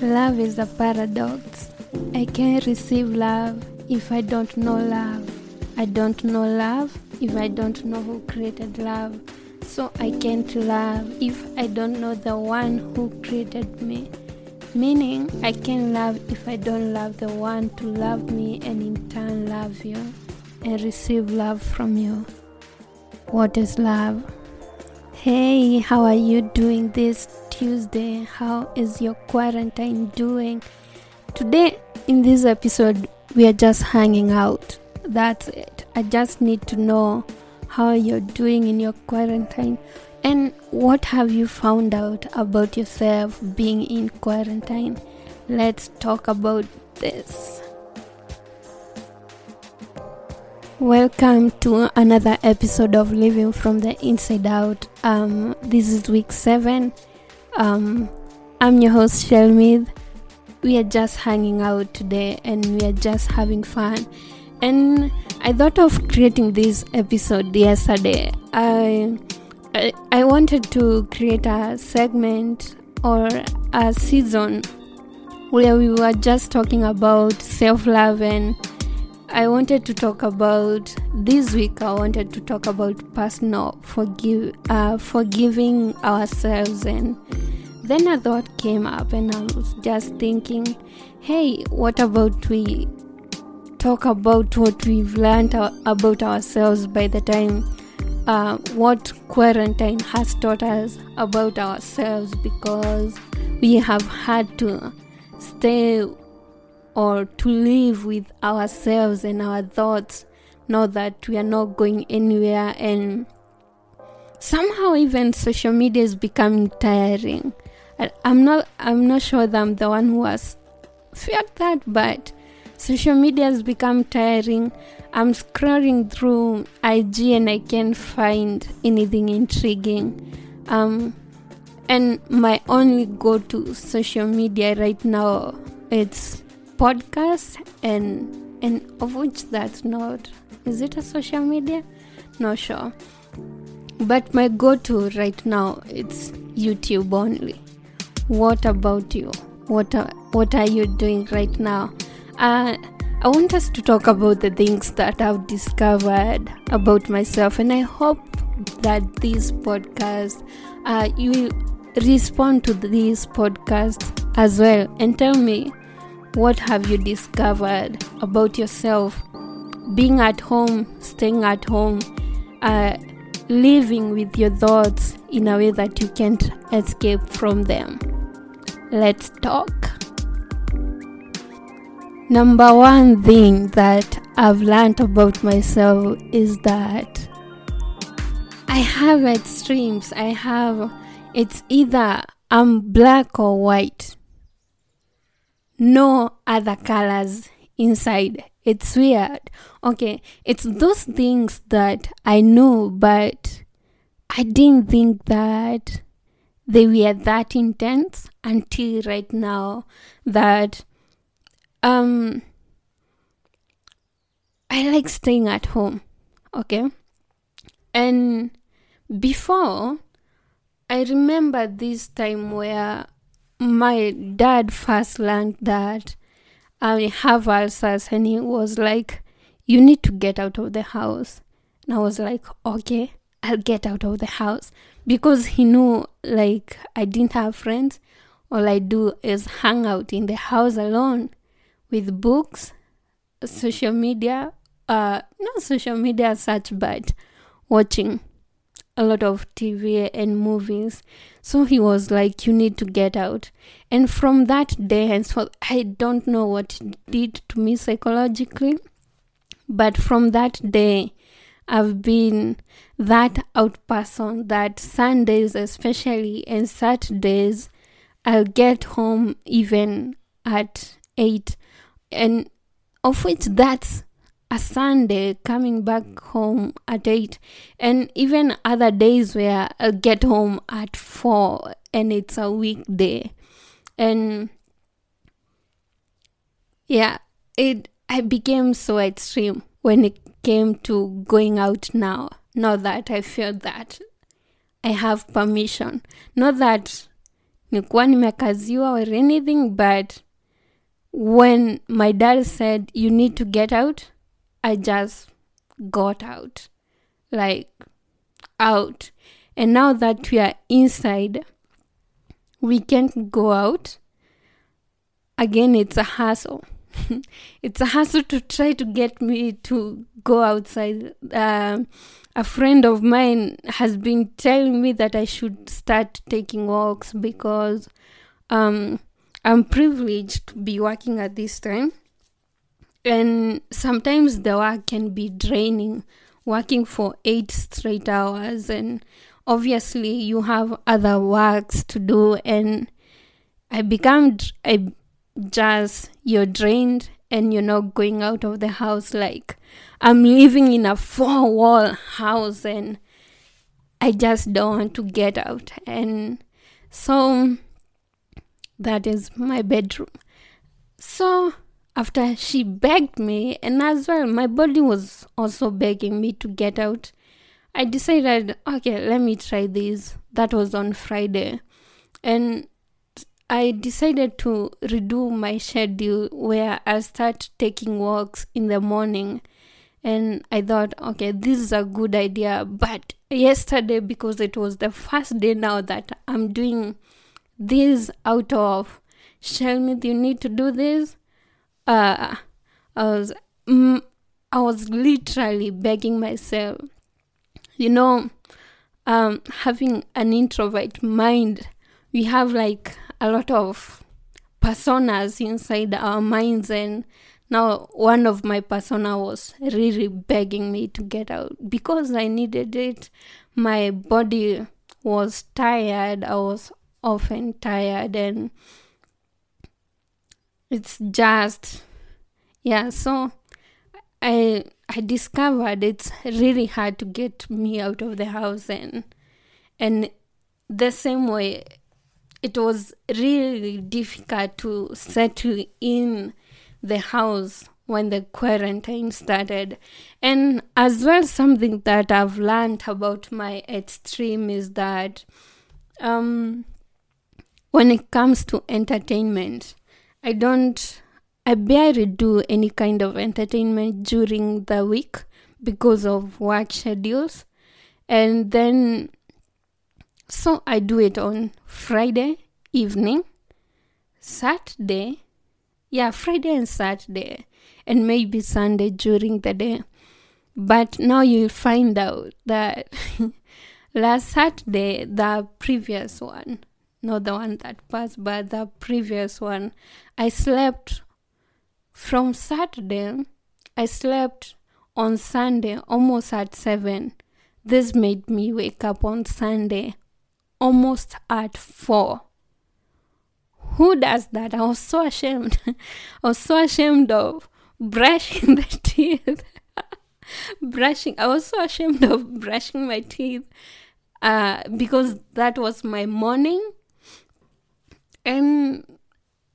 Love is a paradox. I can't receive love if I don't know love. I don't know love if I don't know who created love. So I can't love if I don't know the one who created me. Meaning, I can't love if I don't love the one to love me and in turn love you and receive love from you. What is love? Hey, how are you doing this Tuesday? How is your quarantine doing? Today, in this episode, we are just hanging out. That's it. I just need to know how you're doing in your quarantine and what have you found out about yourself being in quarantine. Let's talk about this. Welcome to another episode of Living from the Inside Out. Um, this is week seven. Um, I'm your host Shelmith. We are just hanging out today and we are just having fun. And I thought of creating this episode yesterday. I, I, I wanted to create a segment or a season where we were just talking about self love and I wanted to talk about this week. I wanted to talk about personal forgive, uh, forgiving ourselves, and then a thought came up, and I was just thinking, hey, what about we talk about what we've learned about ourselves by the time uh, what quarantine has taught us about ourselves because we have had to stay or to live with ourselves and our thoughts, know that we are not going anywhere and somehow even social media is becoming tiring. I'm not I'm not sure that I'm the one who has felt that, but social media has become tiring. I'm scrolling through IG and I can't find anything intriguing. Um, and my only go-to social media right now it's podcast and and of which that's not is it a social media? Not sure. But my go-to right now it's youtube only. What about you? What are, what are you doing right now? Uh, i want us to talk about the things that i've discovered about myself and i hope that this podcast uh, you will respond to this podcast as well. And tell me what have you discovered about yourself? Being at home, staying at home, uh, living with your thoughts in a way that you can't escape from them. Let's talk. Number one thing that I've learned about myself is that I have extremes. I have, it's either I'm black or white no other colors inside. It's weird. Okay, it's those things that I know, but I didn't think that they were that intense until right now that um I like staying at home. Okay? And before I remember this time where my dad first learned that I have ulcers, and he was like, You need to get out of the house. And I was like, Okay, I'll get out of the house because he knew like I didn't have friends. All I do is hang out in the house alone with books, social media, uh, not social media such, but watching a lot of TV and movies. So he was like, You need to get out. And from that day henceforth, I don't know what it did to me psychologically, but from that day, I've been that out person that Sundays, especially, and Saturdays, I'll get home even at 8. And of which that's a Sunday coming back home at 8 and even other days where I'll get home at 4 and it's a weekday. And yeah it I became so extreme when it came to going out now. Not that I feel that I have permission. Not that nikuwa nimekaziwa or anything but when my dad said you need to get out i just got out like out. And now that we are inside we can't go out. Again it's a hassle. It's a hassle to try to get me to go outside. Um, a friend of mine has been telling me that i should start taking walks because um, i'm privileged to be working at this time and sometimes the work can be draining working for eight straight hours. And obviously you have other works to do. And i become i just you're drained and you're not going out of the house. Like i'm living in a four wall house and i just don't want to get out. And so that is my bedroom. So after she begged me and as well my body was also begging me to get out i decided okay let me try this that was on friday and I decided to redo my schedule where I start taking walks in the morning. And I thought, okay, this is a good idea. But yesterday, because it was the first day now that I'm doing this out of Shelmith, you need to do this. Uh, I was, mm, I was literally begging myself, you know, um, having an introvert mind, we have like a lot of personas inside our minds and now one of my persona was really begging me to get out. Because i needed it my body was tired i was often tired and it's just yeah so i i discovered it's really hard to get me out of the house and and the same way it was really difficult to settle in the house when the quarantine started. And as well, something that I've learned about my extreme is that um, when it comes to entertainment, I don't, I barely do any kind of entertainment during the week because of work schedules. And then so I do it on Friday evening, Saturday, yeah, Friday and Saturday, and maybe Sunday during the day. But now you'll find out that last Saturday, the previous one, not the one that passed, but the previous one, I slept from Saturday, I slept on Sunday almost at 7. This made me wake up on Sunday almost at four. Who does that? I was so ashamed. I was so ashamed of brushing the teeth. brushing. I was so ashamed of brushing my teeth uh, because that was my morning. And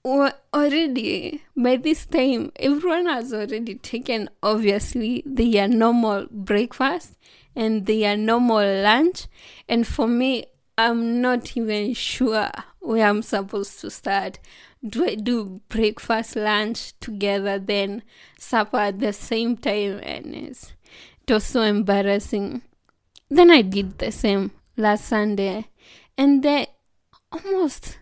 already by this time, everyone has already taken obviously their normal breakfast and their normal lunch. And for me, I'm not even sure where I'm supposed to start. Do I do breakfast, lunch together, then supper at the same time? And it's, it was so embarrassing. Then I did the same last Sunday, and then almost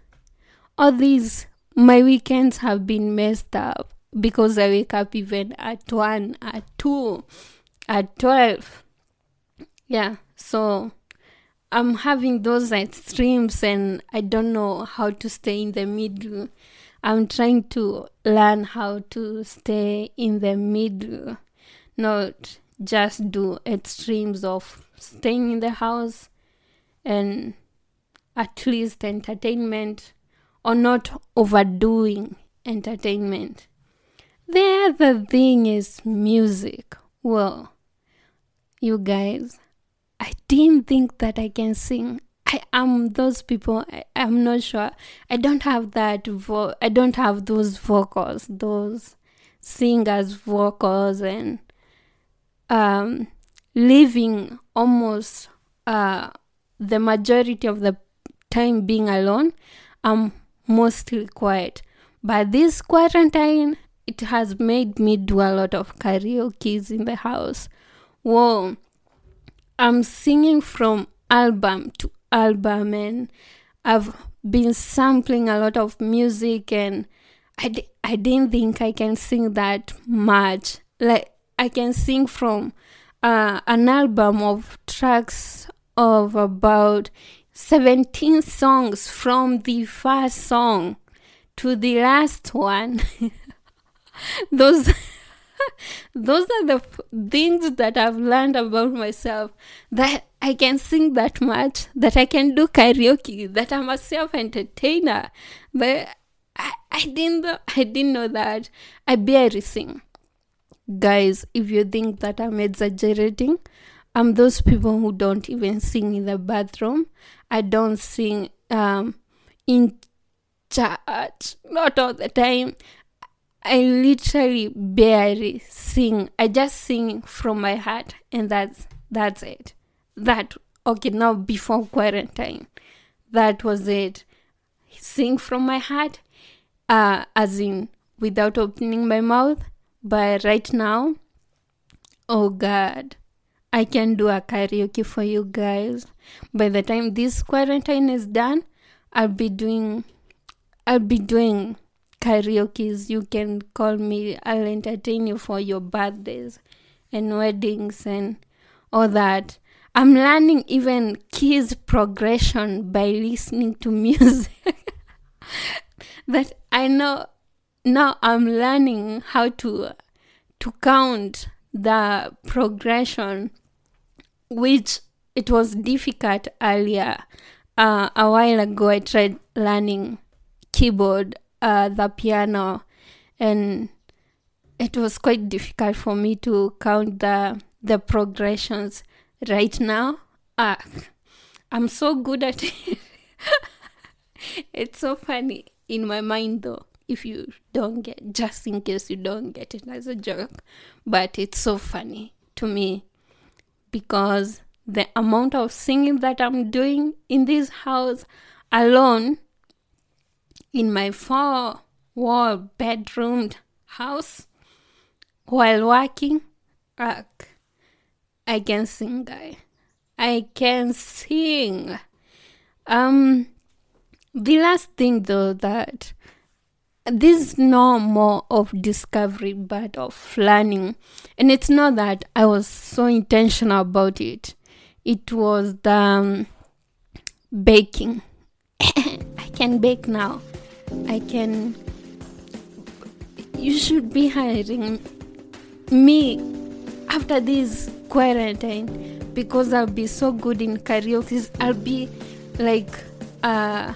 all these my weekends have been messed up because I wake up even at one, at two, at twelve. Yeah, so I'm having those extremes and I don't know how to stay in the middle. I'm trying to learn how to stay in the middle, not just do extremes of staying in the house and at least entertainment or not overdoing entertainment. The other thing is music. Well, you guys, I didn't think that I can sing. I am those people. I, am not sure. I don't have that. Vo- I don't have those vocals, those singers' vocals, and um, living almost uh, the majority of the time being alone. I'm mostly quiet. But this quarantine, it has made me do a lot of karaoke in the house. Whoa, I'm singing from album to album, and I've been sampling a lot of music, and I d- I didn't think I can sing that much. Like I can sing from uh, an album of tracks of about 17 songs from the first song to the last one. those those are the things that I've learned about myself that I can sing that much, that I can do karaoke, that I'm a self entertainer. But I, I didn't I didn't know that. I barely sing. Guys, if you think that I'm exaggerating, I'm those people who don't even sing in the bathroom. I don't sing um, in church, not all the time. I literally barely sing. I just sing from my heart, and that's that's it. That okay now before quarantine, that was it. Sing from my heart, uh, as in without opening my mouth. But right now, oh God, I can do a karaoke for you guys. By the time this quarantine is done, I'll be doing I'll be doing karaoke's. You can call me. I'll entertain you for your birthdays and weddings and all that. I'm learning even keys progression by listening to music. that I know now I'm learning how to to count the progression which it was difficult earlier. Uh, a while ago, I tried learning keyboard, uh, the piano, and it was quite difficult for me to count the the progressions. Right now, uh, I'm so good at it. it's so funny in my mind, though. If you don't get, just in case you don't get it as a joke, but it's so funny to me because the amount of singing that I'm doing in this house alone in my four wall bedroomed house while working uh, I can sing guy. I can sing. Um the last thing though that this is no more of discovery but of learning. And it's not that i was so intentional about it. It was the um, baking. I can bake now. I can you should be hiring me after this quarantine because i'll be so good in karaoke. I'll be like uh,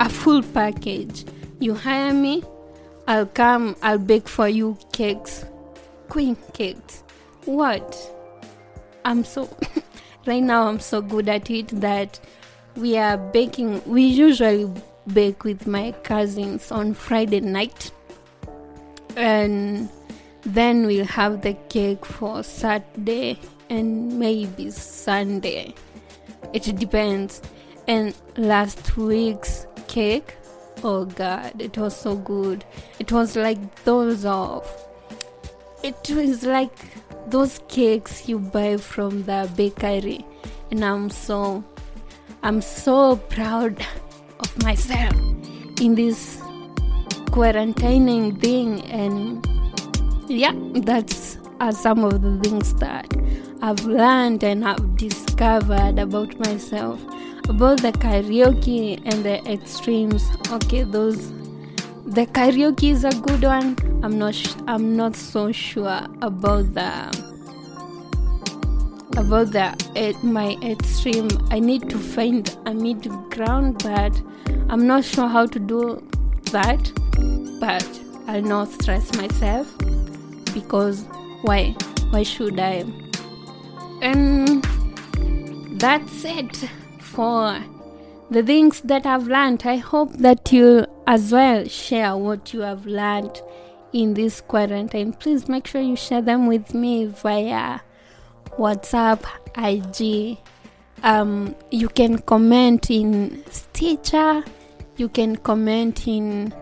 a full package you hire me, I'll come, I'll bake for you cakes. Queen cakes. What? I'm so. right now, I'm so good at it that we are baking. We usually bake with my cousins on Friday night. And then we'll have the cake for Saturday and maybe Sunday. It depends. And last week's cake Oh god, it was so good. It was like those of. It was like those cakes you buy from the bakery, and I'm so, I'm so proud of myself in this quarantining thing, and yeah, that's are some of the things that I've learned and I've discovered about myself about the karaoke and the extremes. Okay those the karaoke is a good one. I'm not sh- i'm not so sure about the about the at my extreme. I need to find a mid ground but i'm not sure how to do that. But i'll not stress myself because why why should i? And that's it for the things that I've learned. I hope that you as well share what you have learned in this quarantine. Please make sure you share them with me via WhatsApp, IG. Um, you can comment in Stitcher, you can comment in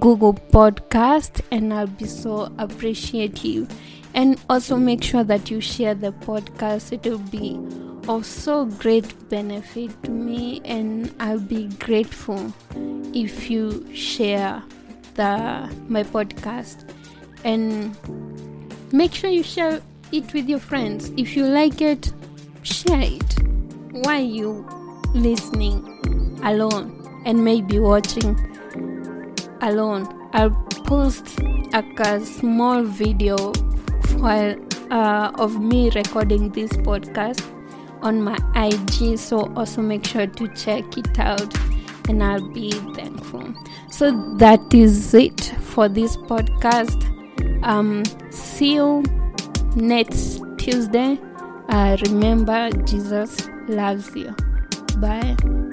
Google Podcast, and I'll be so appreciative. And also make sure that you share the podcast. It will be of so great benefit to me, and I'll be grateful if you share the my podcast. And make sure you share it with your friends. If you like it, share it. Why you listening alone and maybe watching alone? I'll post a, a small video while uh, of me recording this podcast on my IG. So also make sure to check it out, and I'll be thankful. So that is it for this podcast. Um, see you next Tuesday. Uh, remember, Jesus loves you. Bye.